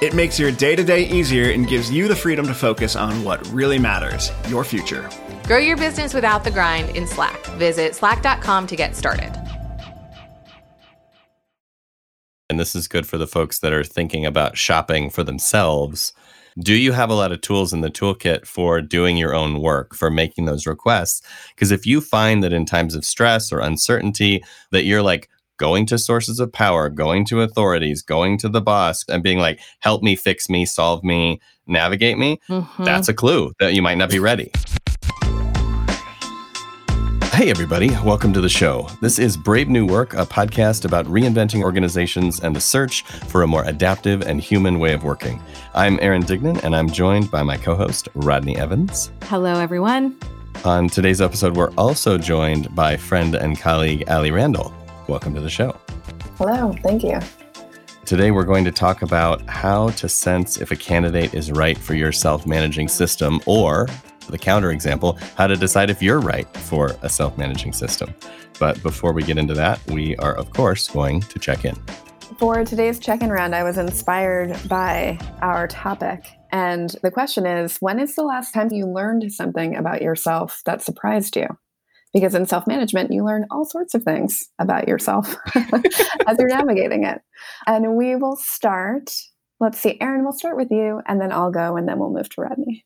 It makes your day to day easier and gives you the freedom to focus on what really matters your future. Grow your business without the grind in Slack. Visit slack.com to get started. And this is good for the folks that are thinking about shopping for themselves. Do you have a lot of tools in the toolkit for doing your own work, for making those requests? Because if you find that in times of stress or uncertainty, that you're like, going to sources of power, going to authorities, going to the boss, and being like, help me, fix me, solve me, navigate me, mm-hmm. that's a clue that you might not be ready. Hey, everybody, welcome to the show. This is Brave New Work, a podcast about reinventing organizations and the search for a more adaptive and human way of working. I'm Aaron Dignan, and I'm joined by my co host, Rodney Evans. Hello, everyone. On today's episode, we're also joined by friend and colleague Ali Randall welcome to the show. Hello, thank you. Today, we're going to talk about how to sense if a candidate is right for your self managing system, or the counterexample, how to decide if you're right for a self managing system. But before we get into that, we are, of course, going to check in. For today's check in round, I was inspired by our topic. And the question is when is the last time you learned something about yourself that surprised you? Because in self management, you learn all sorts of things about yourself as you're navigating it. And we will start. Let's see, Aaron, we'll start with you, and then I'll go, and then we'll move to Rodney.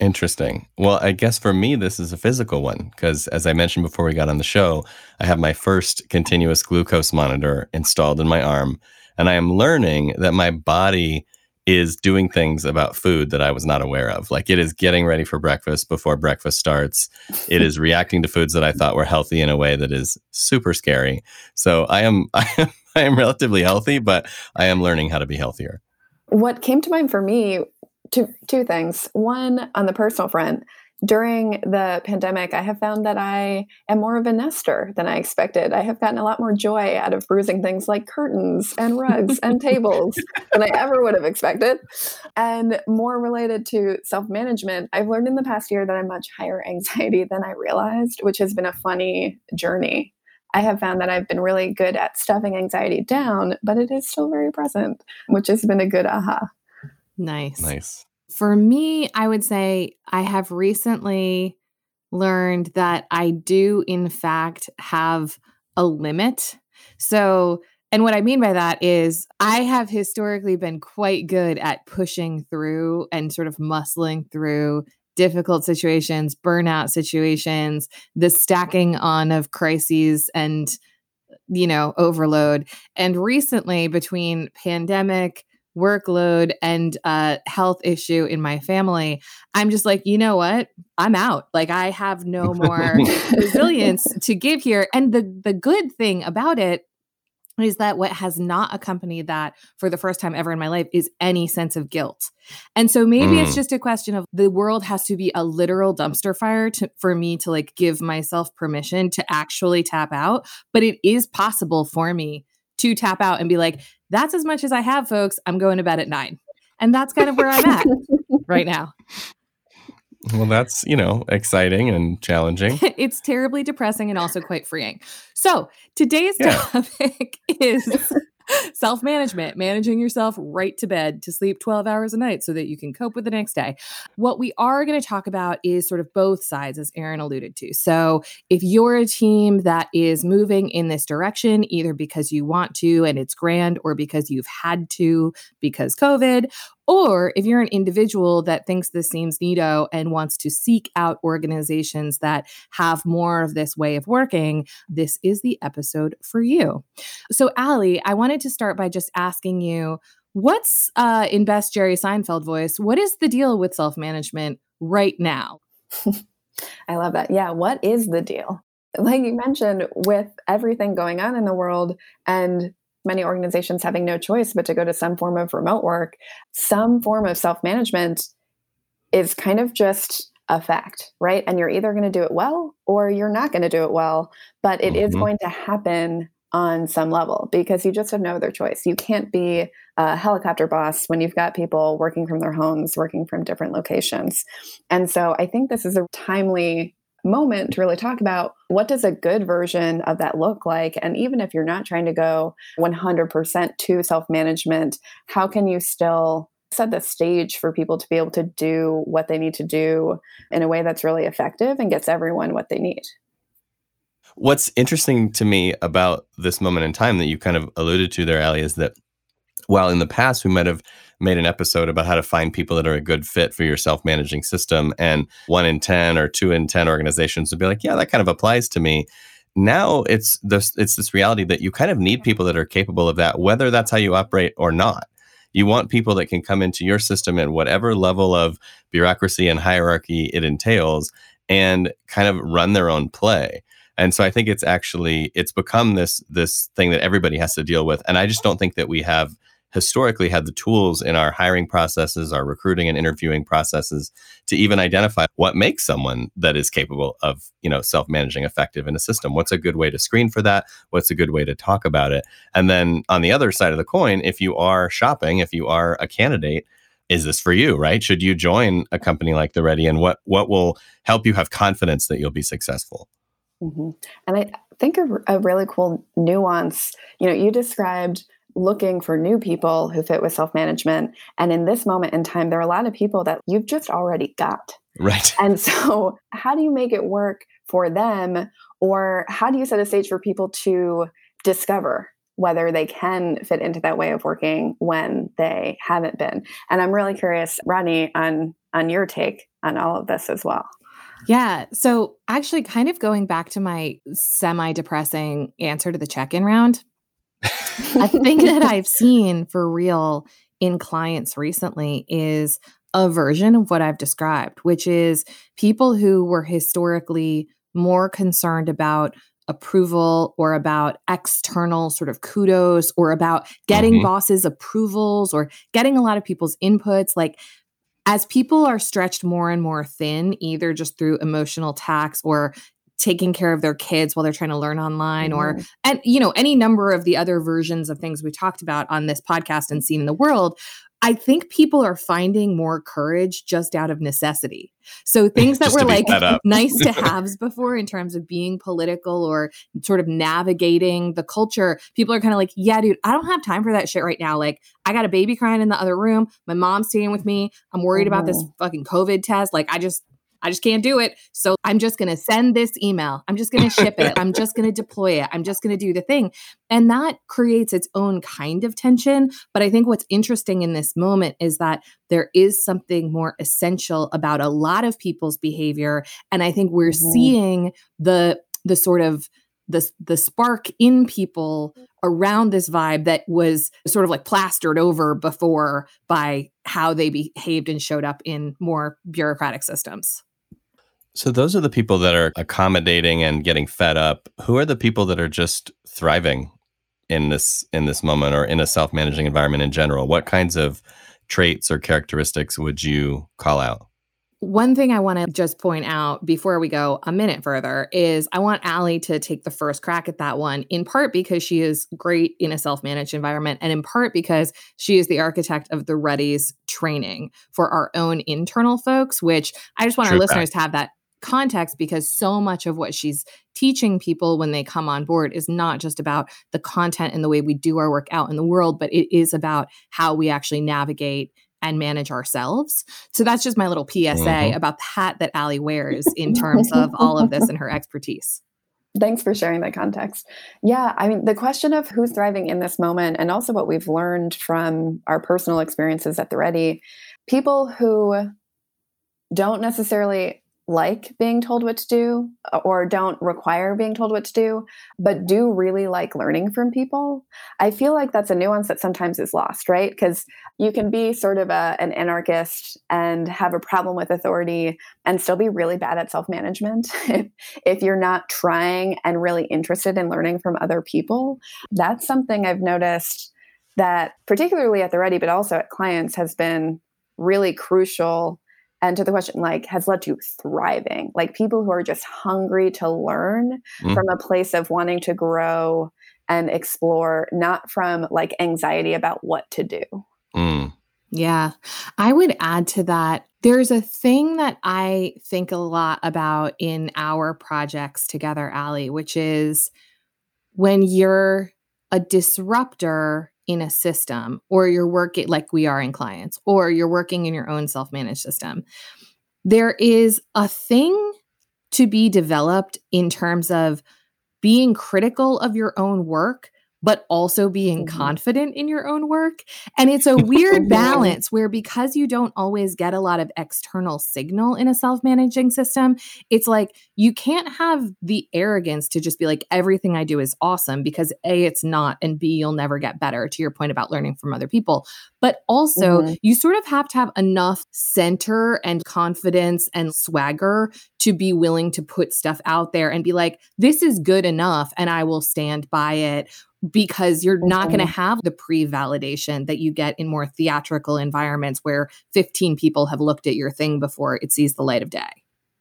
Interesting. Well, I guess for me, this is a physical one because, as I mentioned before we got on the show, I have my first continuous glucose monitor installed in my arm. And I am learning that my body is doing things about food that I was not aware of. Like it is getting ready for breakfast before breakfast starts. It is reacting to foods that I thought were healthy in a way that is super scary. So I am I am I am relatively healthy, but I am learning how to be healthier. What came to mind for me two two things. One on the personal front, during the pandemic, I have found that I am more of a nester than I expected. I have gotten a lot more joy out of bruising things like curtains and rugs and tables than I ever would have expected. And more related to self management, I've learned in the past year that I'm much higher anxiety than I realized, which has been a funny journey. I have found that I've been really good at stuffing anxiety down, but it is still very present, which has been a good aha. Nice. Nice. For me, I would say I have recently learned that I do, in fact, have a limit. So, and what I mean by that is I have historically been quite good at pushing through and sort of muscling through difficult situations, burnout situations, the stacking on of crises and you know, overload. And recently between pandemic, workload and uh, health issue in my family, I'm just like, you know what? I'm out. Like I have no more resilience to give here. And the the good thing about it is that what has not accompanied that for the first time ever in my life is any sense of guilt. And so maybe mm. it's just a question of the world has to be a literal dumpster fire to, for me to like give myself permission to actually tap out, but it is possible for me to tap out and be like, that's as much as I have, folks. I'm going to bed at nine. And that's kind of where I'm at right now. Well, that's, you know, exciting and challenging. it's terribly depressing and also quite freeing. So today's yeah. topic is self management, managing yourself right to bed to sleep 12 hours a night so that you can cope with the next day. What we are going to talk about is sort of both sides, as Aaron alluded to. So, if you're a team that is moving in this direction, either because you want to and it's grand, or because you've had to because COVID, or if you're an individual that thinks this seems neato and wants to seek out organizations that have more of this way of working, this is the episode for you. So, Ali, I wanted to start by just asking you what's uh, in best Jerry Seinfeld voice? What is the deal with self management right now? I love that. Yeah. What is the deal? like you mentioned, with everything going on in the world and many organizations having no choice but to go to some form of remote work, some form of self management is kind of just a fact, right? And you're either going to do it well or you're not going to do it well, but it mm-hmm. is going to happen on some level because you just have no other choice. You can't be a helicopter boss when you've got people working from their homes, working from different locations. And so I think this is a timely moment to really talk about what does a good version of that look like? And even if you're not trying to go 100% to self-management how can you still set the stage for people to be able to do what they need to do in a way that's really effective and gets everyone what they need? What's interesting to me about this moment in time that you kind of alluded to there, Ali, is that while in the past we might have made an episode about how to find people that are a good fit for your self-managing system, and one in ten or two in ten organizations would be like, "Yeah, that kind of applies to me." Now it's this it's this reality that you kind of need people that are capable of that, whether that's how you operate or not. You want people that can come into your system at whatever level of bureaucracy and hierarchy it entails and kind of run their own play and so i think it's actually it's become this this thing that everybody has to deal with and i just don't think that we have historically had the tools in our hiring processes our recruiting and interviewing processes to even identify what makes someone that is capable of you know self-managing effective in a system. What's a good way to screen for that? What's a good way to talk about it? And then on the other side of the coin if you are shopping if you are a candidate is this for you right? Should you join a company like the ready? And what what will help you have confidence that you'll be successful? Mm-hmm. And I think a, a really cool nuance, you know, you described looking for new people who fit with self management. And in this moment in time, there are a lot of people that you've just already got. Right. And so, how do you make it work for them? Or how do you set a stage for people to discover whether they can fit into that way of working when they haven't been? And I'm really curious, Rodney, on on your take on all of this as well. Yeah. So, actually, kind of going back to my semi depressing answer to the check in round, a thing that I've seen for real in clients recently is a version of what I've described, which is people who were historically more concerned about approval or about external sort of kudos or about getting mm-hmm. bosses approvals or getting a lot of people's inputs like as people are stretched more and more thin, either just through emotional tax or taking care of their kids while they're trying to learn online mm-hmm. or and you know any number of the other versions of things we talked about on this podcast and seen in the world I think people are finding more courage just out of necessity. So things that were like nice to haves before in terms of being political or sort of navigating the culture, people are kind of like, yeah, dude, I don't have time for that shit right now. Like, I got a baby crying in the other room. My mom's staying with me. I'm worried mm-hmm. about this mm-hmm. fucking COVID test. Like, I just, I just can't do it. So I'm just going to send this email. I'm just going to ship it. I'm just going to deploy it. I'm just going to do the thing. And that creates its own kind of tension. But I think what's interesting in this moment is that there is something more essential about a lot of people's behavior. And I think we're mm-hmm. seeing the, the sort of the the spark in people around this vibe that was sort of like plastered over before by how they behaved and showed up in more bureaucratic systems. So those are the people that are accommodating and getting fed up. Who are the people that are just thriving in this in this moment or in a self-managing environment in general? What kinds of traits or characteristics would you call out? One thing I want to just point out before we go a minute further is I want Allie to take the first crack at that one, in part because she is great in a self managed environment, and in part because she is the architect of the Ready's training for our own internal folks, which I just want True our listeners to have that context because so much of what she's teaching people when they come on board is not just about the content and the way we do our work out in the world, but it is about how we actually navigate and manage ourselves. So that's just my little PSA mm-hmm. about the hat that Ali wears in terms of all of this and her expertise. Thanks for sharing that context. Yeah, I mean, the question of who's thriving in this moment and also what we've learned from our personal experiences at the Ready, people who don't necessarily like being told what to do uh, or don't require being told what to do, but do really like learning from people. I feel like that's a nuance that sometimes is lost, right? Because you can be sort of a, an anarchist and have a problem with authority and still be really bad at self management if, if you're not trying and really interested in learning from other people. That's something I've noticed that, particularly at the Ready, but also at clients, has been really crucial and to the question like has led to thriving like people who are just hungry to learn mm. from a place of wanting to grow and explore not from like anxiety about what to do mm. yeah i would add to that there's a thing that i think a lot about in our projects together ali which is when you're a disruptor in a system or you're working like we are in clients or you're working in your own self-managed system there is a thing to be developed in terms of being critical of your own work but also being mm-hmm. confident in your own work. And it's a weird balance where because you don't always get a lot of external signal in a self managing system, it's like you can't have the arrogance to just be like, everything I do is awesome because A, it's not, and B, you'll never get better to your point about learning from other people. But also, mm-hmm. you sort of have to have enough center and confidence and swagger to be willing to put stuff out there and be like, this is good enough and I will stand by it because you're not going to have the pre validation that you get in more theatrical environments where 15 people have looked at your thing before it sees the light of day.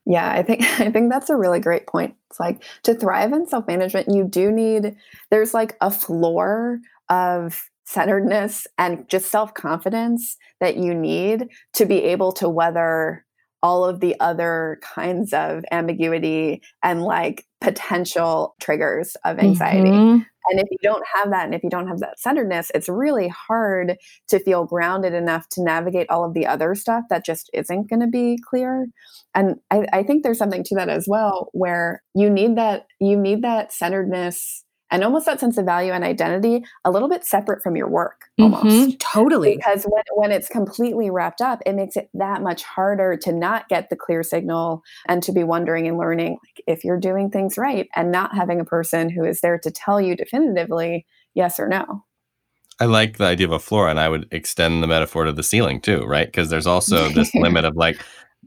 Yeah, I think I think that's a really great point. It's like to thrive in self-management, you do need there's like a floor of centeredness and just self-confidence that you need to be able to weather all of the other kinds of ambiguity and like potential triggers of anxiety. Mm-hmm. And if you don't have that, and if you don't have that centeredness, it's really hard to feel grounded enough to navigate all of the other stuff that just isn't going to be clear. And I, I think there's something to that as well, where you need that, you need that centeredness and almost that sense of value and identity a little bit separate from your work almost. Mm-hmm, totally. Because when, when it's completely wrapped up it makes it that much harder to not get the clear signal and to be wondering and learning like, if you're doing things right and not having a person who is there to tell you definitively yes or no. I like the idea of a floor, and I would extend the metaphor to the ceiling too, right? Because there's also this limit of like,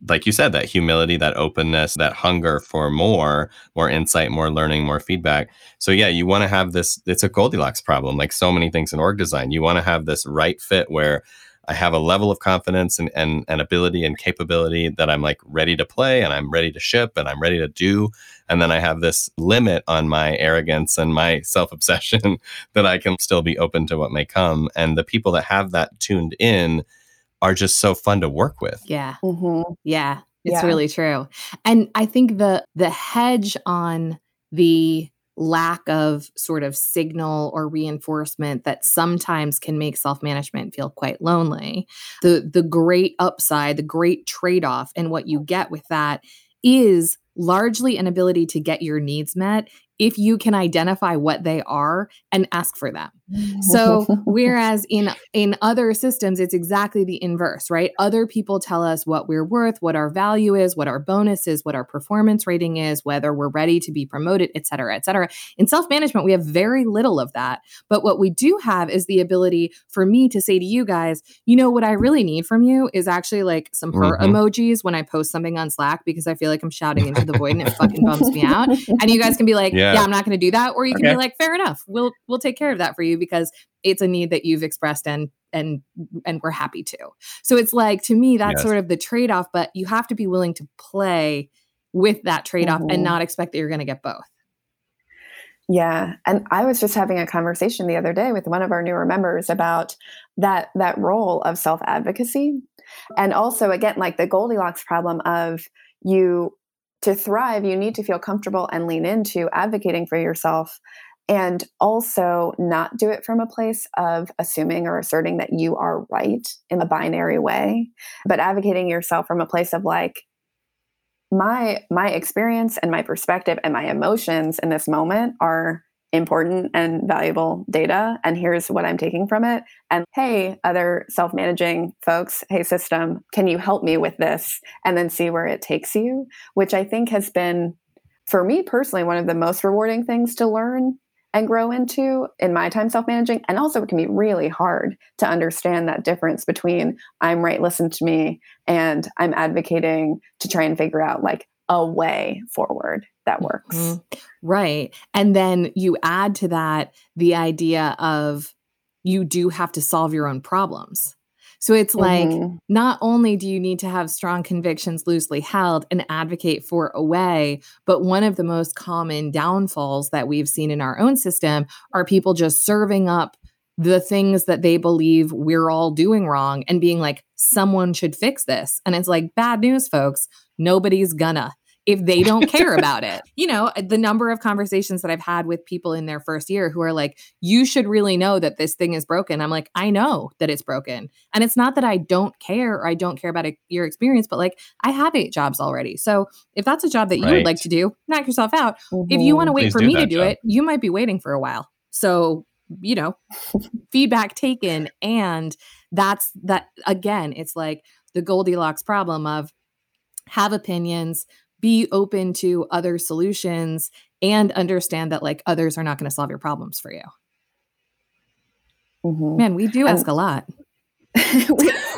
like you said, that humility, that openness, that hunger for more, more insight, more learning, more feedback. So yeah, you want to have this. It's a Goldilocks problem, like so many things in org design. You want to have this right fit where I have a level of confidence and, and, and ability and capability that I'm like ready to play and I'm ready to ship and I'm ready to do. And then I have this limit on my arrogance and my self obsession that I can still be open to what may come. And the people that have that tuned in are just so fun to work with. Yeah. Mm-hmm. Yeah. It's yeah. really true. And I think the the hedge on the lack of sort of signal or reinforcement that sometimes can make self-management feel quite lonely. The the great upside, the great trade-off and what you get with that is largely an ability to get your needs met if you can identify what they are and ask for them. So whereas in in other systems it's exactly the inverse, right? Other people tell us what we're worth, what our value is, what our bonus is, what our performance rating is, whether we're ready to be promoted, et cetera, et cetera. In self-management, we have very little of that. But what we do have is the ability for me to say to you guys, you know what I really need from you is actually like some her mm-hmm. emojis when I post something on Slack because I feel like I'm shouting into the void and it fucking bums me out. And you guys can be like, yeah, yeah I'm not going to do that or you can be like, fair enough. We'll we'll take care of that for you because it's a need that you've expressed and and and we're happy to. So it's like to me that's yes. sort of the trade-off, but you have to be willing to play with that trade-off mm-hmm. and not expect that you're going to get both. Yeah, and I was just having a conversation the other day with one of our newer members about that that role of self-advocacy and also again like the Goldilocks problem of you to thrive you need to feel comfortable and lean into advocating for yourself and also not do it from a place of assuming or asserting that you are right in a binary way but advocating yourself from a place of like my my experience and my perspective and my emotions in this moment are important and valuable data and here's what i'm taking from it. And hey other self-managing folks hey system can you help me with this? And then see where it takes you which i think has been for me personally one of the most rewarding things to learn and grow into in my time self managing. And also, it can be really hard to understand that difference between I'm right, listen to me, and I'm advocating to try and figure out like a way forward that works. Mm-hmm. Right. And then you add to that the idea of you do have to solve your own problems. So it's like mm-hmm. not only do you need to have strong convictions loosely held and advocate for a way, but one of the most common downfalls that we've seen in our own system are people just serving up the things that they believe we're all doing wrong and being like, someone should fix this. And it's like, bad news, folks. Nobody's gonna if they don't care about it. You know, the number of conversations that I've had with people in their first year who are like, you should really know that this thing is broken. I'm like, I know that it's broken. And it's not that I don't care or I don't care about a, your experience, but like, I have eight jobs already. So if that's a job that you right. would like to do, knock yourself out. Mm-hmm. If you want to wait Please for me to do job. it, you might be waiting for a while. So, you know, feedback taken. And that's that again, it's like the Goldilocks problem of have opinions, be open to other solutions and understand that like others are not going to solve your problems for you. Mm-hmm. Man, we do ask a lot.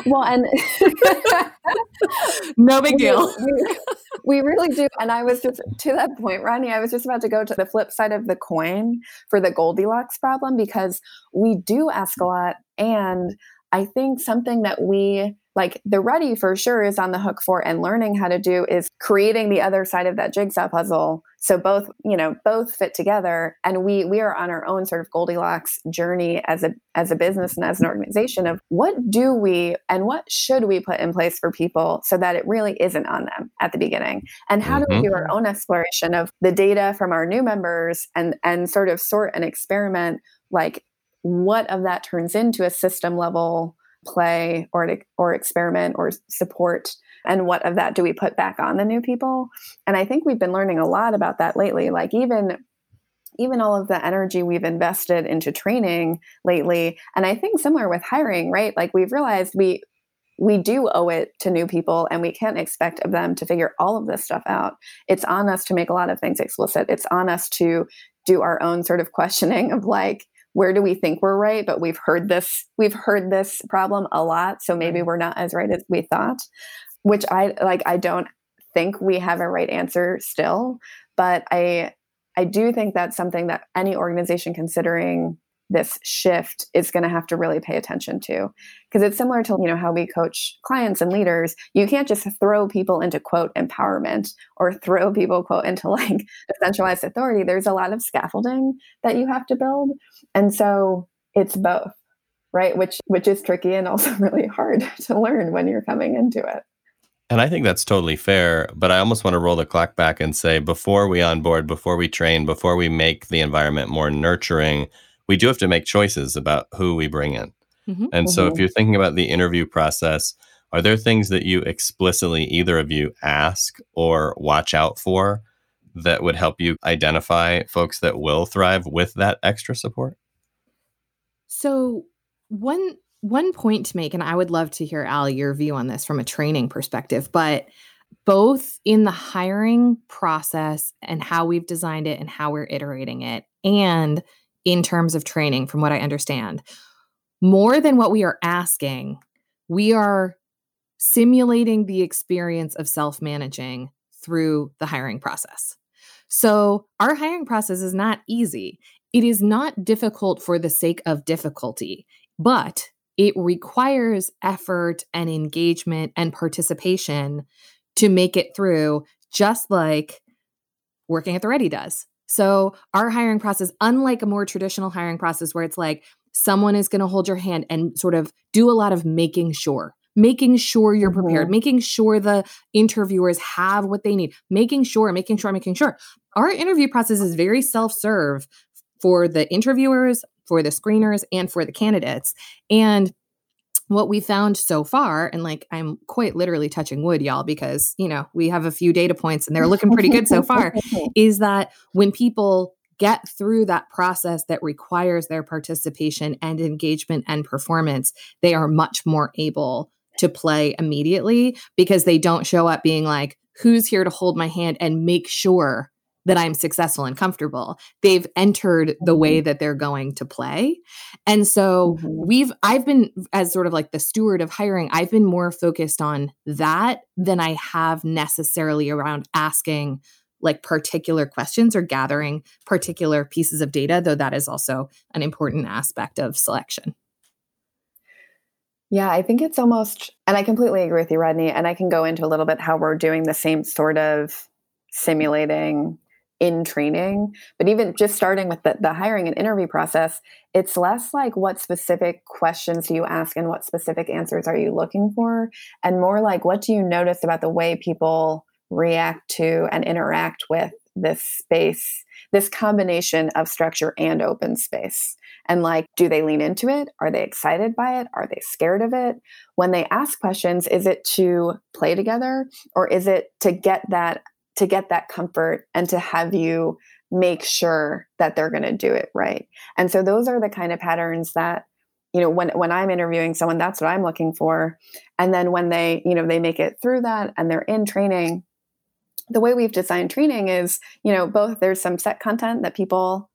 well, and no big deal. We, we, really do. And I was just to that point, Ronnie, I was just about to go to the flip side of the coin for the Goldilocks problem because we do ask a lot. And I think something that we like the ready for sure is on the hook for and learning how to do is creating the other side of that jigsaw puzzle so both you know both fit together and we we are on our own sort of goldilocks journey as a as a business and as an organization of what do we and what should we put in place for people so that it really isn't on them at the beginning and how mm-hmm. do we do our mm-hmm. own exploration of the data from our new members and and sort of sort and experiment like what of that turns into a system level play or or experiment or support? And what of that do we put back on the new people? And i think we've been learning a lot about that lately like even even all of the energy we've invested into training lately and i think similar with hiring right? Like we've realized we we do owe it to new people and we can't expect of them to figure all of this stuff out. It's on us to make a lot of things explicit. It's on us to do our own sort of questioning of like where do we think we're right? But we've heard this we've heard this problem a lot so maybe we're not as right as we thought which i like i don't think we have a right answer still but i i do think that's something that any organization considering this shift is going to have to really pay attention to. Because it's similar to you know how we coach clients and leaders you can't just throw people into quote empowerment or throw people quote into like centralized authority. There's a lot of scaffolding that you have to build and so it's both right? Which which is tricky and also really hard to learn when you're coming into it. And I think that's totally fair, but I almost want to roll the clock back and say before we onboard, before we train, before we make the environment more nurturing, we do have to make choices about who we bring in. Mm-hmm. And so, if mm-hmm. you're thinking about the interview process, are there things that you explicitly, either of you, ask or watch out for that would help you identify folks that will thrive with that extra support? So, one one point to make, and I would love to hear Al your view on this from a training perspective, but both in the hiring process and how we've designed it and how we're iterating it, and in terms of training, from what I understand. More than what we are asking, we are simulating the experience of self managing through the hiring process. So, our hiring process is not easy. It is not difficult for the sake of difficulty, but it requires effort and engagement and participation to make it through, just like working at the Ready does. So, our hiring process, unlike a more traditional hiring process where it's like someone is going to hold your hand and sort of do a lot of making sure, making sure you're prepared, mm-hmm. making sure the interviewers have what they need, making sure, making sure, making sure. Our interview process is very self serve for the interviewers, for the screeners, and for the candidates. And what we found so far, and like I'm quite literally touching wood, y'all, because you know we have a few data points and they're looking pretty good so far, is that when people get through that process that requires their participation and engagement and performance, they are much more able to play immediately because they don't show up being like, who's here to hold my hand and make sure that I'm successful and comfortable. They've entered the way mm-hmm. that they're going to play. And so mm-hmm. we've, I've been, as sort of like the steward of hiring, I've been more focused on that than I have necessarily around asking like particular questions or gathering particular pieces of data, though that is also an important aspect of selection. Yeah, I think it's almost, and I completely agree with you, Rodney. And I can go into a little bit how we're doing the same sort of simulating in training. But even just starting with the, the hiring and interview process, it's less like what specific questions do you ask and what specific answers are you looking for, and more like what do you notice about the way people react to and interact with this space, this combination of structure and open space. And like, do they lean into it? Are they excited by it? Are they scared of it? When they ask questions, is it to play together or is it to get that to get that comfort and to have you make sure that they're going to do it right. And so those are the kind of patterns that you know when when I'm interviewing someone that's what I'm looking for. And then when they, you know, they make it through that and they're in training, the way we've designed training is, you know, both there's some set content that people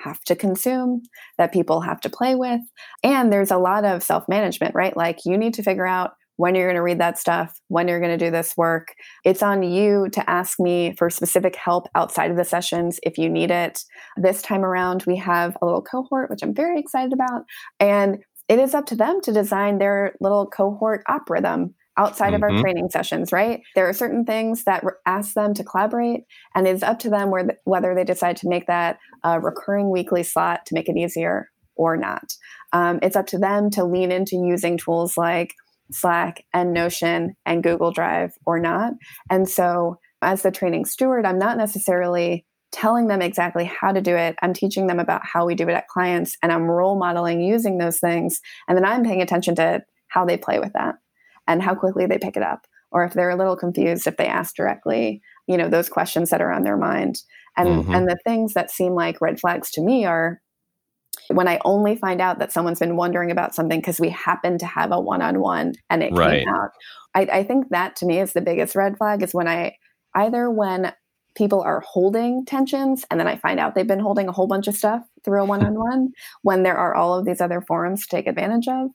have to consume, that people have to play with, and there's a lot of self-management, right? Like you need to figure out when you're going to read that stuff, when you're going to do this work. It's on you to ask me for specific help outside of the sessions if you need it. This time around, we have a little cohort, which I'm very excited about. And it is up to them to design their little cohort op rhythm outside mm-hmm. of our mm-hmm. training sessions, right? There are certain things that ask them to collaborate, and it's up to them where th- whether they decide to make that a recurring weekly slot to make it easier or not. Um, it's up to them to lean into using tools like Slack and Notion and Google Drive or not. And so, as the training steward, I'm not necessarily telling them exactly how to do it. I'm teaching them about how we do it at clients and I'm role modeling using those things. And then I'm paying attention to how they play with that and how quickly they pick it up. Or if they're a little confused, if they ask directly, you know, those questions that are on their mind. And mm-hmm. and the things that seem like red flags to me are when I only find out that someone's been wondering about something because we happen to have a one-on-one and it right. came out. I, I think that to me is the biggest red flag is when I either when people are holding tensions and then I find out they've been holding a whole bunch of stuff through a one-on-one when there are all of these other forums to take advantage of,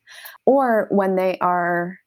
or when they are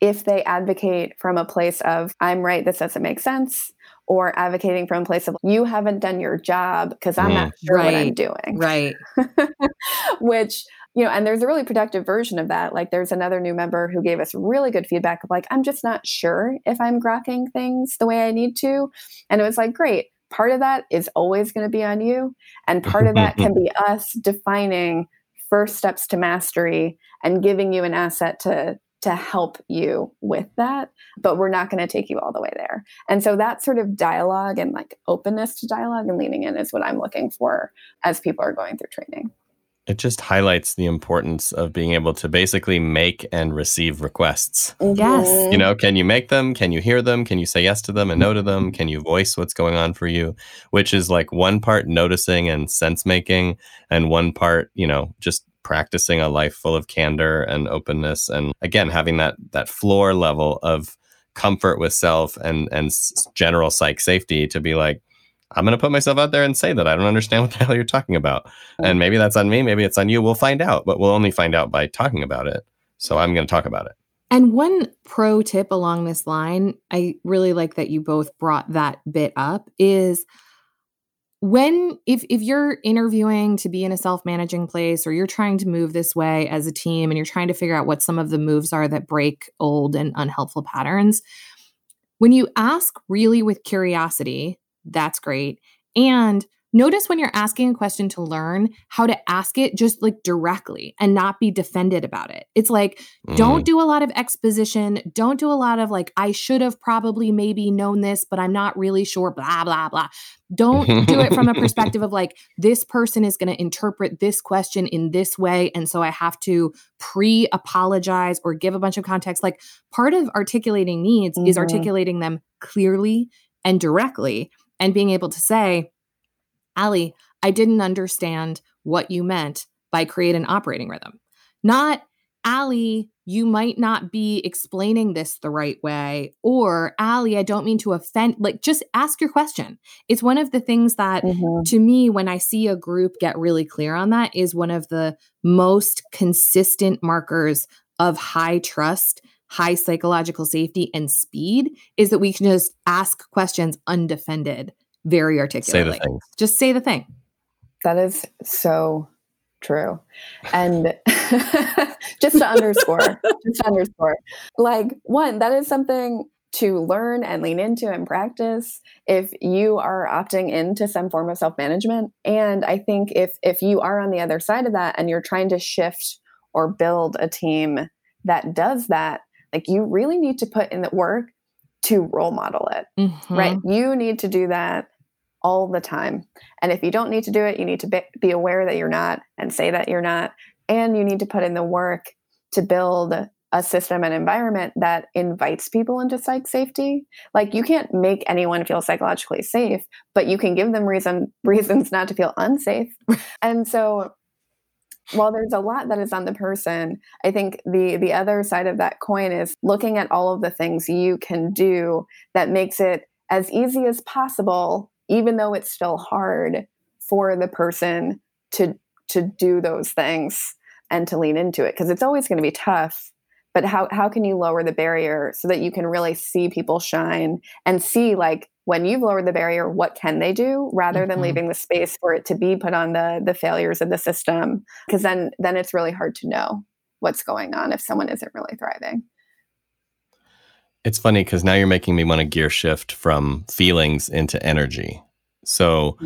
if they advocate from a place of i'm right this doesn't make sense or advocating from a place of you haven't done your job because I'm mm. not sure right. what I'm doing. Right. Which, you know, and there's a really productive version of that. Like there's another new member who gave us really good feedback of like, I'm just not sure if I'm grokking things the way I need to. And it was like, great. Part of that is always going to be on you. And part of that can be us defining first steps to mastery and giving you an asset to to help you with that, but we're not going to take you all the way there. And so that sort of dialogue and like openness to dialogue and leaning in is what I'm looking for as people are going through training. It just highlights the importance of being able to basically make and receive requests. Yes. You know, can you make them? Can you hear them? Can you say yes to them and no to them? Can you voice what's going on for you? Which is like one part noticing and sense making, and one part, you know, just practicing a life full of candor and openness and again having that that floor level of comfort with self and and general psych safety to be like I'm going to put myself out there and say that I don't understand what the hell you're talking about. And maybe that's on me, maybe it's on you. We'll find out, but we'll only find out by talking about it. So I'm going to talk about it. And one pro tip along this line, I really like that you both brought that bit up is when if if you're interviewing to be in a self-managing place or you're trying to move this way as a team and you're trying to figure out what some of the moves are that break old and unhelpful patterns when you ask really with curiosity that's great. And Notice when you're asking a question to learn how to ask it just like directly and not be defended about it. It's like, mm. don't do a lot of exposition. Don't do a lot of like, I should have probably maybe known this, but I'm not really sure, blah, blah, blah. Don't do it from a perspective of like, this person is going to interpret this question in this way. And so I have to pre apologize or give a bunch of context. Like, part of articulating needs mm-hmm. is articulating them clearly and directly and being able to say, Allie, I didn't understand what you meant by create an operating rhythm. Not, Allie, you might not be explaining this the right way. Or, Allie, I don't mean to offend. Like, just ask your question. It's one of the things that, mm-hmm. to me, when I see a group get really clear on that, is one of the most consistent markers of high trust, high psychological safety, and speed is that we can just ask questions undefended, very articulately. Say the thing. Just say the thing. That is so true. And just to underscore, just to underscore, like one, that is something to learn and lean into and practice if you are opting into some form of self-management and i think if if you are on the other side of that and you're trying to shift or build a team that does that like you really need to put in the work to role model it mm-hmm. right you need to do that all the time. And if you don't need to do it, you need to be, be aware that you're not and say that you're not. And you need to put in the work to build a system and environment that invites people into psych safety. Like you can't make anyone feel psychologically safe, but you can give them reason reasons not to feel unsafe. and so while there's a lot that is on the person, I think the the other side of that coin is looking at all of the things you can do that makes it as easy as possible even though it's still hard for the person to to do those things and to lean into it because it's always going to be tough but how how can you lower the barrier so that you can really see people shine and see like when you've lowered the barrier what can they do rather mm-hmm. than leaving the space for it to be put on the the failures of the system because then then it's really hard to know what's going on if someone isn't really thriving it's funny because now you're making me want to gear shift from feelings into energy. So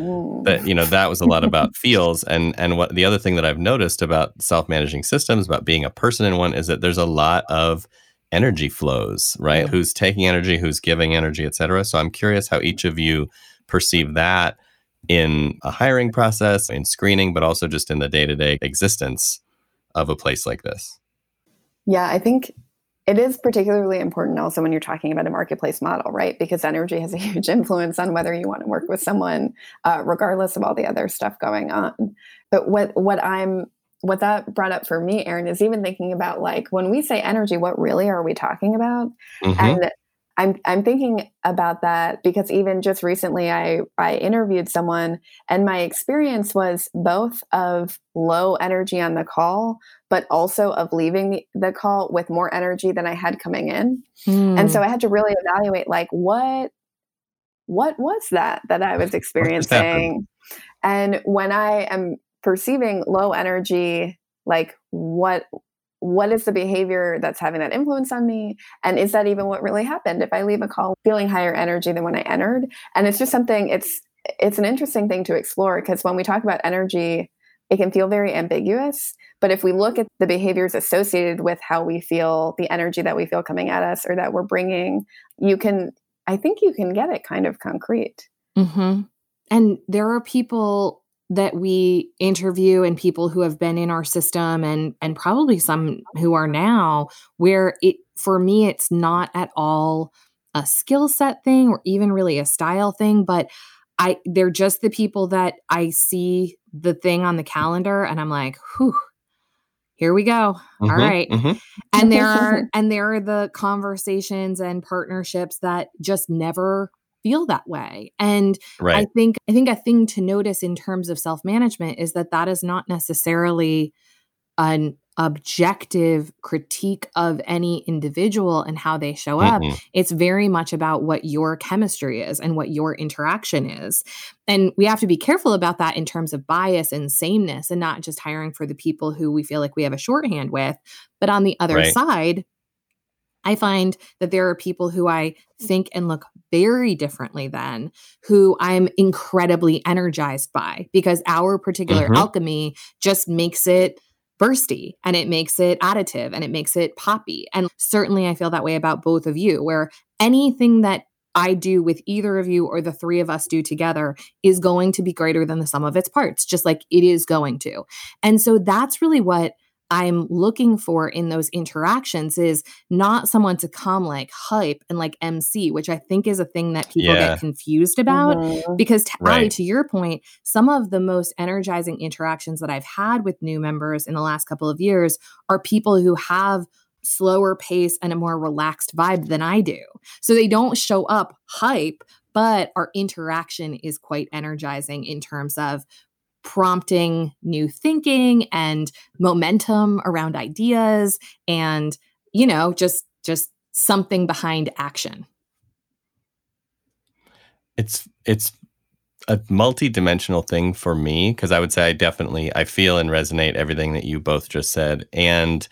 that you know that was a lot about feels and and what the other thing that I've noticed about self-managing systems about being a person in one is that there's a lot of energy flows, right? Yeah. Who's taking energy, who's giving energy, etc. So I'm curious how each of you perceive that in a hiring process, in screening, but also just in the day-to-day existence of a place like this. Yeah, I think it is particularly important also when you're talking about a marketplace model, right? Because energy has a huge influence on whether you want to work with someone, uh, regardless of all the other stuff going on. But what what I'm what that brought up for me, Aaron, is even thinking about like when we say energy, what really are we talking about? Mm-hmm. And I'm I'm thinking about that because even just recently I I interviewed someone and my experience was both of low energy on the call but also of leaving the, call with more energy than I had coming in. Mm. And so hmm. I had to really evaluate like what what was that that I was experiencing? And when I am perceiving low energy like what what is the behavior that's having that influence on me? And is that even what really happened? If i leave a call feeling higher energy than when i entered and it's just something it's it's an interesting thing to explore because when we talk about energy it can feel very ambiguous but if we look at the behaviors associated with how we feel the energy that we feel coming at us or that we're bringing you can i think you can get it kind of concrete. Mm-hmm. and there are people that we interview and people who have been in our system and and probably some who are now where it for me it's not at all a skill set thing or even really a style thing but i they're just the people that i see the thing on the calendar and i'm like whew here we go mm-hmm, all right. mm-hmm. and there are and there are the conversations and partnerships that just never feel that way and right. i think i think a thing to notice in terms of self-management is that that is not necessarily an objective critique of any individual and how they show up. Mm-hmm. It's very much about what your chemistry is and what your interaction is. And we have to be careful about that in terms of bias and sameness and not just hiring for the people who we feel like we have a shorthand with. But on the other right. side, I find that there are people who I think and look very differently than who I'm incredibly energized by because our particular mm-hmm. alchemy just makes it bursty and it makes it additive and it makes it poppy. And certainly I feel that way about both of you, where anything that I do with either of you or the three of us do together is going to be greater than the sum of its parts, just like it is going to. And so that's really what I'm looking for in those interactions is not someone to come like hype and like MC, which I think is a thing that people Yeah. get confused about. Mhm. Because, to, Allie, Right. to your point, some of the most energizing interactions that I've had with new members in the last couple of years are people who have slower pace and a more relaxed vibe than I do. So they don't show up hype, but our interaction is quite energizing in terms of prompting new thinking and momentum around ideas and you know just just something behind action. It's it's a multi-dimensional thing for me because I would say I definitely I feel and resonate everything that you both just said. And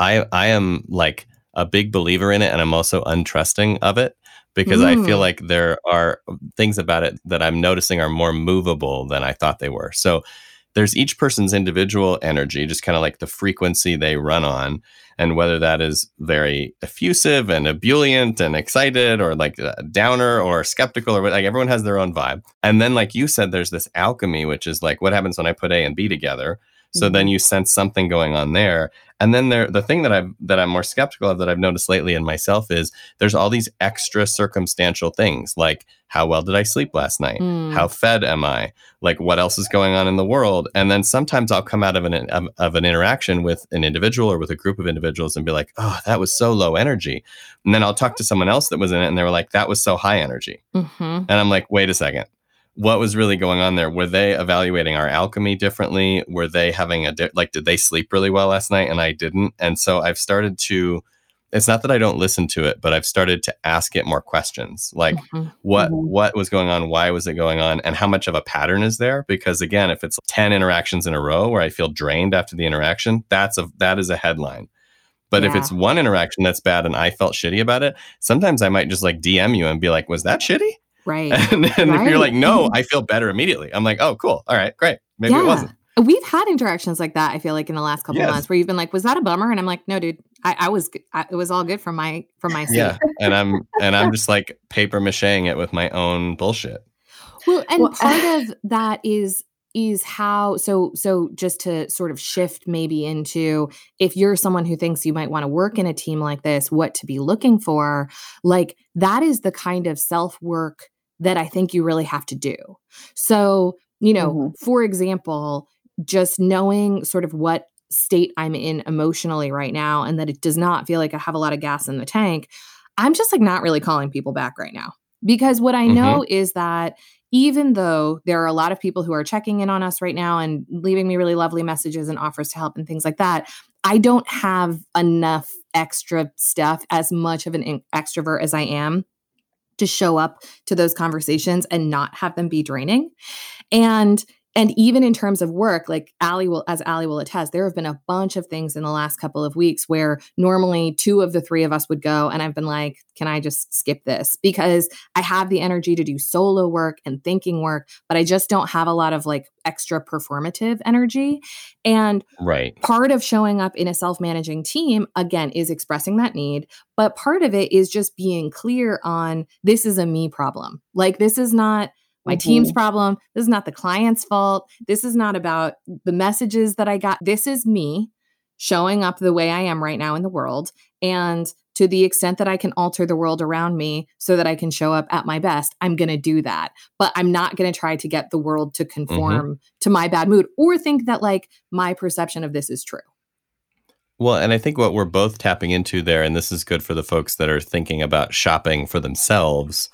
I I am like a big believer in it and I'm also untrusting of it because I feel Mm. like there are things about it that I'm noticing are more movable than I thought they were. So there's each person's individual energy, just kind of like the frequency they run on, and whether that is very effusive and ebullient and excited, or like a downer or skeptical, or what- like everyone has their own vibe. And then, like you said, there's this alchemy, which is like what happens when I put A and B together. So then you sense something going on there. And then there, the thing that I've that I'm more skeptical of that I've noticed lately in myself is there's all these extra circumstantial things like how well did I sleep last night? Mm. How fed am I? Like what else is going on in the world? And then sometimes I'll come out of an of, of an interaction with an individual or with a group of individuals and be like, "Oh, that was so low energy." And then I'll talk to someone else that was in it and they were like, "That was so high energy." Mhm. And I'm like, wait a second. What was really going on there? Were they evaluating our alchemy differently? Were they having a, di- like, did they sleep really well last night and I didn't? And so I've started to, it's not that I don't listen to it, but I've started to ask it more questions. Like, Mhm. what Mhm. what was going on why was it going on and how much of a pattern is there because again if it's 10 interactions in a row where i feel drained after the interaction that's a that is a headline but if it's one interaction that's bad and i felt shitty about it sometimes i might just like dm you and be like was that shitty right and, and if you're like no i feel better immediately i'm like oh cool all right great maybe it wasn't We've had interactions like that. I feel like in the last couple Yes. of months, where you've been like, "Was that a bummer?" And I'm like, "No, dude, I, I was. g- I, it was all good from my from my seat." yeah and i'm and i'm just like paper macheing it with my own bullshit Well, and Well, part of that is is how so so just to sort of shift maybe into if you're someone who thinks you might want to work in a team like this, what to be looking for, like that is the kind of self work that I think you really have to do. So, you know, Mhm. for example, just knowing sort of what state I'm in emotionally right now and that it does not feel like I have a lot of gas in the tank, I'm just like not really calling people back right now. Because what I Mhm. know is that even though there are a lot of people who are checking in on us right now and leaving me really lovely messages and offers to help and things like that, I don't have enough extra stuff as much of an in- extrovert as I am to show up to those conversations and not have them be draining. And and even in terms of work, like Allie will, as Allie will attest, there have been a bunch of things in the last couple of weeks where normally two of the three of us would go, and I've been like, "Can I just skip this?" Because I have the energy to do solo work and thinking work, but I just don't have a lot of like extra performative energy. And right part of showing up in a self-managing team again is expressing that need but part of it is just being clear on this is a me problem like this is not my mm-hmm. team's problem. This is not the client's fault. This is not about the messages that i got. This is me showing up the way i am right now in the world and to the extent that i can alter the world around me so that i can show up at my best i'm going to do that. But i'm not going to try to get the world to mm-hmm. conform to my bad mood or think that like my perception of this is true. Well, and I think what we're both tapping into there, and this is good for the folks that are thinking about shopping for themselves,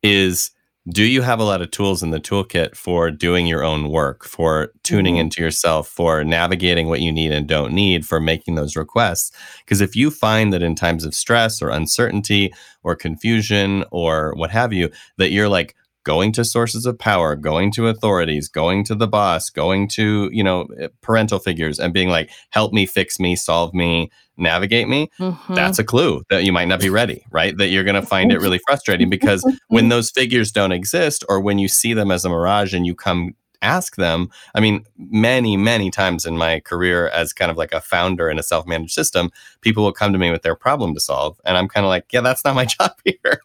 is do you have a lot of tools in the toolkit for doing your own work, for tuning Mhm. into yourself, for navigating what you need and don't need, for making those requests? Because if you find that in times of stress or uncertainty or confusion or what have you, that you're like, going to sources of power going to authorities going to the boss going to you know parental figures and being like help me fix me solve me navigate me. Mhm. that's a clue that you might not be ready right? That you're going to find it really frustrating because when those figures don't exist or when you see them as a mirage and you come ask them i mean many many times in my career as kind of like a founder in a self-managed system people will come to me with their problem to solve and i'm kind of like yeah that's not my job here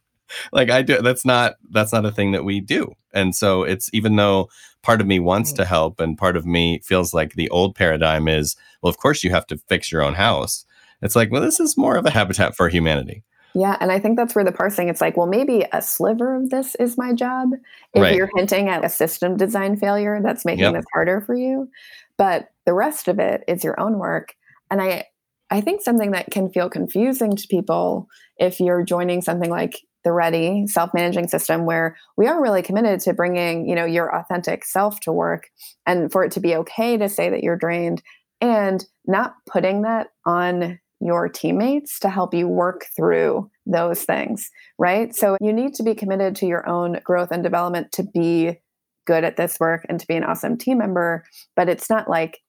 like I do that's not that's not a thing that we do. And so it's even though part of me wants to mm. help and part of me feels like the old paradigm is, well, of course you have to fix your own house. It's like, well, this is more of a habitat for humanity. Yeah, and I think that's where the parsing it's like, well, maybe a sliver of this is my job. If right. you're hinting at a system design failure that's making yep. this harder for you, but the rest of it is your own work. And I I think something that can feel confusing to people if you're joining something like the Ready self-managing system where we are really committed to bringing, you know, your authentic self to work and for it to be okay to say that you're drained and not putting that on your teammates to help you work through those things, right? So you need to be committed to your own growth and development to be good at this work and to be an awesome team member, but it's not like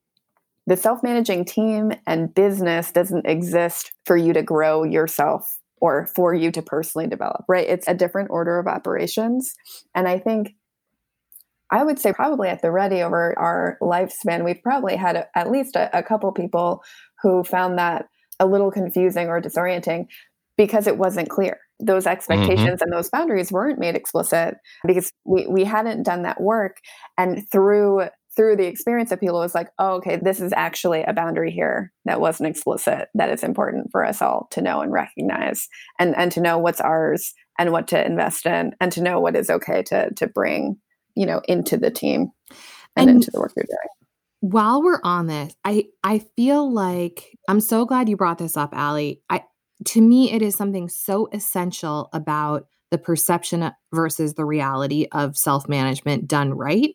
the self managing team and business doesn't exist for you to grow yourself or for you to personally develop, right? It's a different order of operations. And I think I would say probably at the ready over our lifespan, we've probably had a, at least a, a couple people who found that a little confusing or disorienting because it wasn't clear. Those mm-hmm. expectations mm-hmm. and those boundaries weren't made explicit because we, we hadn't done that work. And through through the experience of people, was like, oh, okay, this is actually a boundary here that wasn't explicit, that is important for us all to know and recognize and, and to know what's ours and what to invest in and to know what is okay to to bring, you know, into the team and, and into the work you're doing while we're on this, I I feel like I'm so glad you brought this up, Allie. I to me, it is something so essential about the perception versus the reality of self management done right.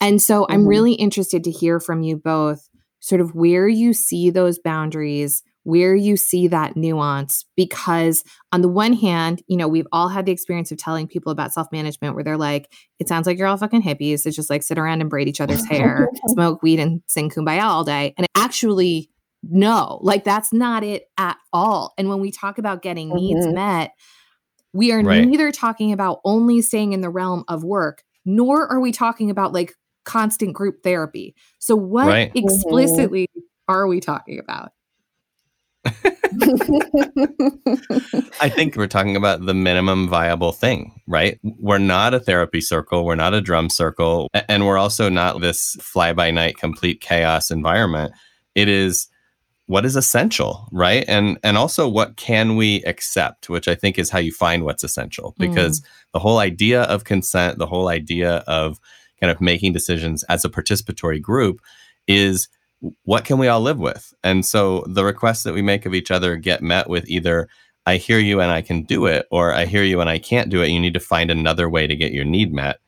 And so mm-hmm. I'm really interested to hear from you both sort of where you see those boundaries where you see that nuance because on the one hand you know we've all had the experience of telling people about self-management where they're like it sounds like you're all fucking hippies it's just like sit around and braid each other's hair smoke weed and sing kumbaya all day and actually no like that's not it at all and when we talk about getting mm-hmm. needs met we are right. neither talking about only staying in the realm of work nor are we talking about like constant group therapy so what right. Explicitly mm-hmm. are we talking about I think we're talking about the minimum viable thing, right? We're not a therapy circle, we're not a drum circle, and we're also not this fly by night complete chaos environment. It is what is essential, right? And and also what can we accept, which I think is how you find what's essential because mm. the whole idea of consent, the whole idea of kind of making decisions as a participatory group is what can we all live with? And so the requests that we make of each other get met with either I hear you and I can do it, or I hear you and I can't do it. You need to find another way to get your need met.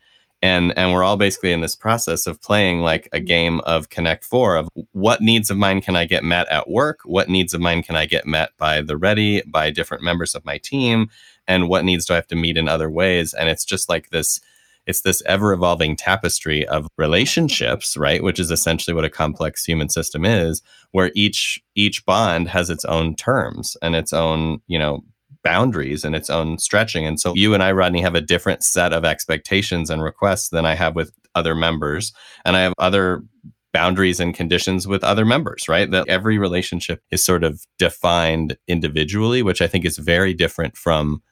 And and we're all basically in this process of playing like a game of Connect Four of what needs of mine can I get met at work, what needs of mine can I get met by the ready, by different members of my team, and what needs do I have to meet in other ways. And it's just like this it's this ever evolving tapestry of relationships right? Which is essentially what a complex human system is where each each bond has its own terms and its own you know boundaries and its own stretching. And so you and I Rodney have a different set of expectations and requests than I have with other members. And I have other boundaries and conditions with other members, right? That every relationship is sort of defined individually, which I think is very different from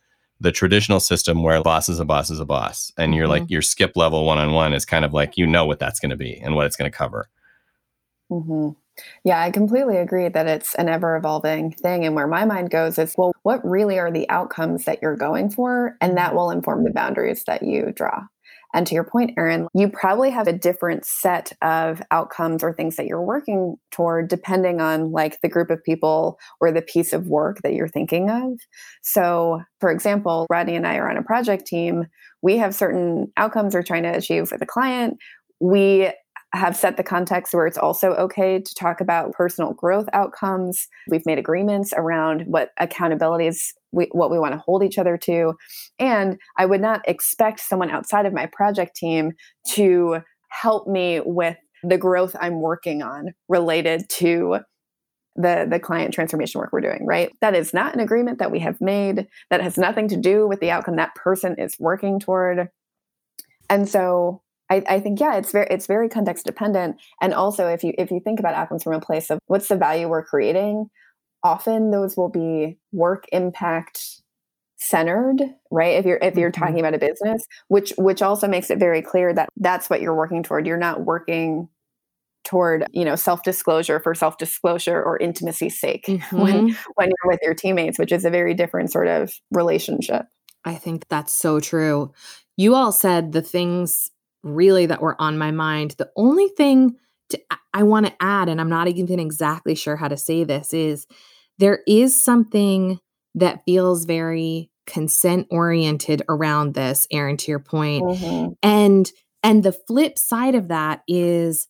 the traditional system where boss is a boss is a boss and you're mm-hmm. like your skip level one-on-one is kind of like you know what that's going to be and what it's going to cover mm-hmm. yeah i completely agree that it's an ever evolving thing and where my mind goes is well what really are the outcomes that you're going for and that will inform the boundaries that you draw and to your point, Aaron, you probably have a different set of outcomes or things that you're working toward depending on like the group of people or the piece of work that you're thinking of. So, for example, Rodney and I are on a project team. We have certain outcomes we're trying to achieve with a client. We have set the context where it's also okay to talk about personal growth outcomes. We've made agreements around what accountabilities we, what we want to hold each other to. And I would not expect someone outside of my project team to help me with the growth I'm working on related to the the client transformation work we're doing right that is not an agreement that we have made that has nothing to do with the outcome that person is working toward and so I, I, think yeah, it's very it's very context dependent. And also if you if you think about outcomes from a place of what's the value we're creating, often those will be work impact centered right if you're if you're mm-hmm. talking about a business which which also makes it very clear that that's what you're working toward you're not working toward you know self-disclosure for self-disclosure or intimacy's sake mm-hmm. when when you're with your teammates which is a very different sort of relationship i think that's so true you all said the things really that were on my mind the only thing to, i want to add and i'm not even exactly sure how to say this is there is something that feels very consent oriented around this Aaron to your point. Mm-hmm. and and the flip side of that is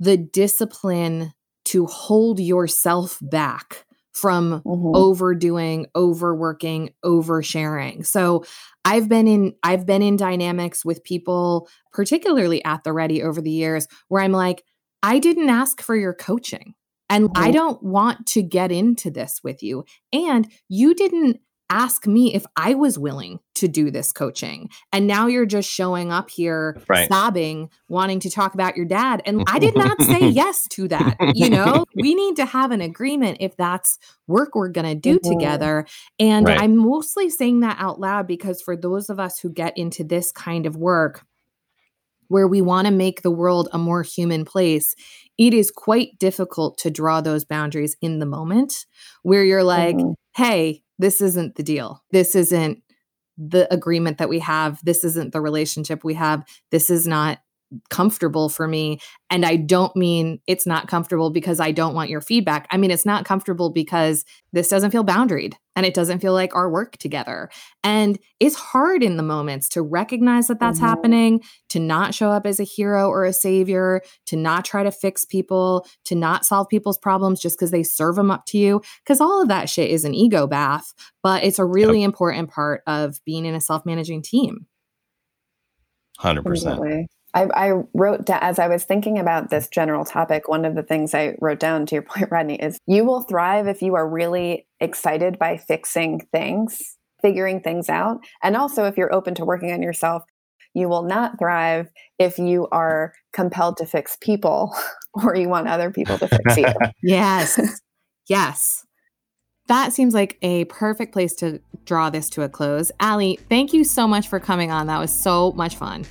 the discipline to hold yourself back from mm-hmm. overdoing, overworking, oversharing. So I've been in I've been in dynamics with people particularly at the ready over the years where I'm like I didn't ask for your coaching and mm-hmm. I don't want to get into this with you and you didn't ask me if I was willing to do this coaching. And now you're just showing up here right. sobbing, wanting to talk about your dad. And I did not say yes to that. You know, we need to have an agreement if that's work we're going to do mm-hmm. together. And right. I'm mostly saying that out loud because for those of us who get into this kind of work, where we want to make the world a more human place, it is quite difficult to draw those boundaries in the moment where you're like, mm-hmm. hey, this isn't the deal. This isn't the agreement that we have. This isn't the relationship we have. This is not comfortable for me. And I don't mean it's not comfortable because I don't want your feedback. I mean, it's not comfortable because this doesn't feel boundaried and it doesn't feel like our work together. And it's hard in the moments to recognize that that's mm-hmm. happening, to not show up as a hero or a savior, to not try to fix people, to not solve people's problems just because they serve them up to you. Because all of that shit is an ego bath, but it's a really yep. important part of being in a self managing team. 100%. I, I wrote down, as I was thinking about this general topic, one of the things I wrote down to your point, Rodney, is you will thrive if you are really excited by fixing things, figuring things out. And also, if you're open to working on yourself, you will not thrive if you are compelled to fix people or you want other people to fix you. yes. Yes. That seems like a perfect place to draw this to a close. Allie, thank you so much for coming on. That was so much fun.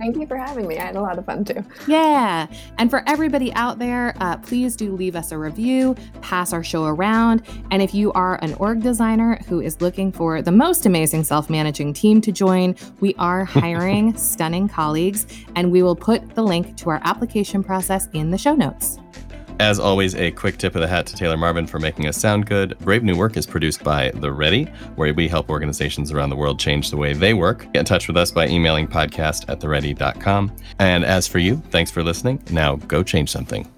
Thank you for having me. I had a lot of fun too. Yeah. And for everybody out there, uh, please do leave us a review, pass our show around. And if you are an org designer who is looking for the most amazing self managing team to join, we are hiring stunning colleagues, and we will put the link to our application process in the show notes. As always, a quick tip of the hat to Taylor Marvin for making us sound good. Brave New Work is produced by The Ready, where we help organizations around the world change the way they work. Get in touch with us by emailing podcast at theready.com. And as for you, thanks for listening. Now go change something.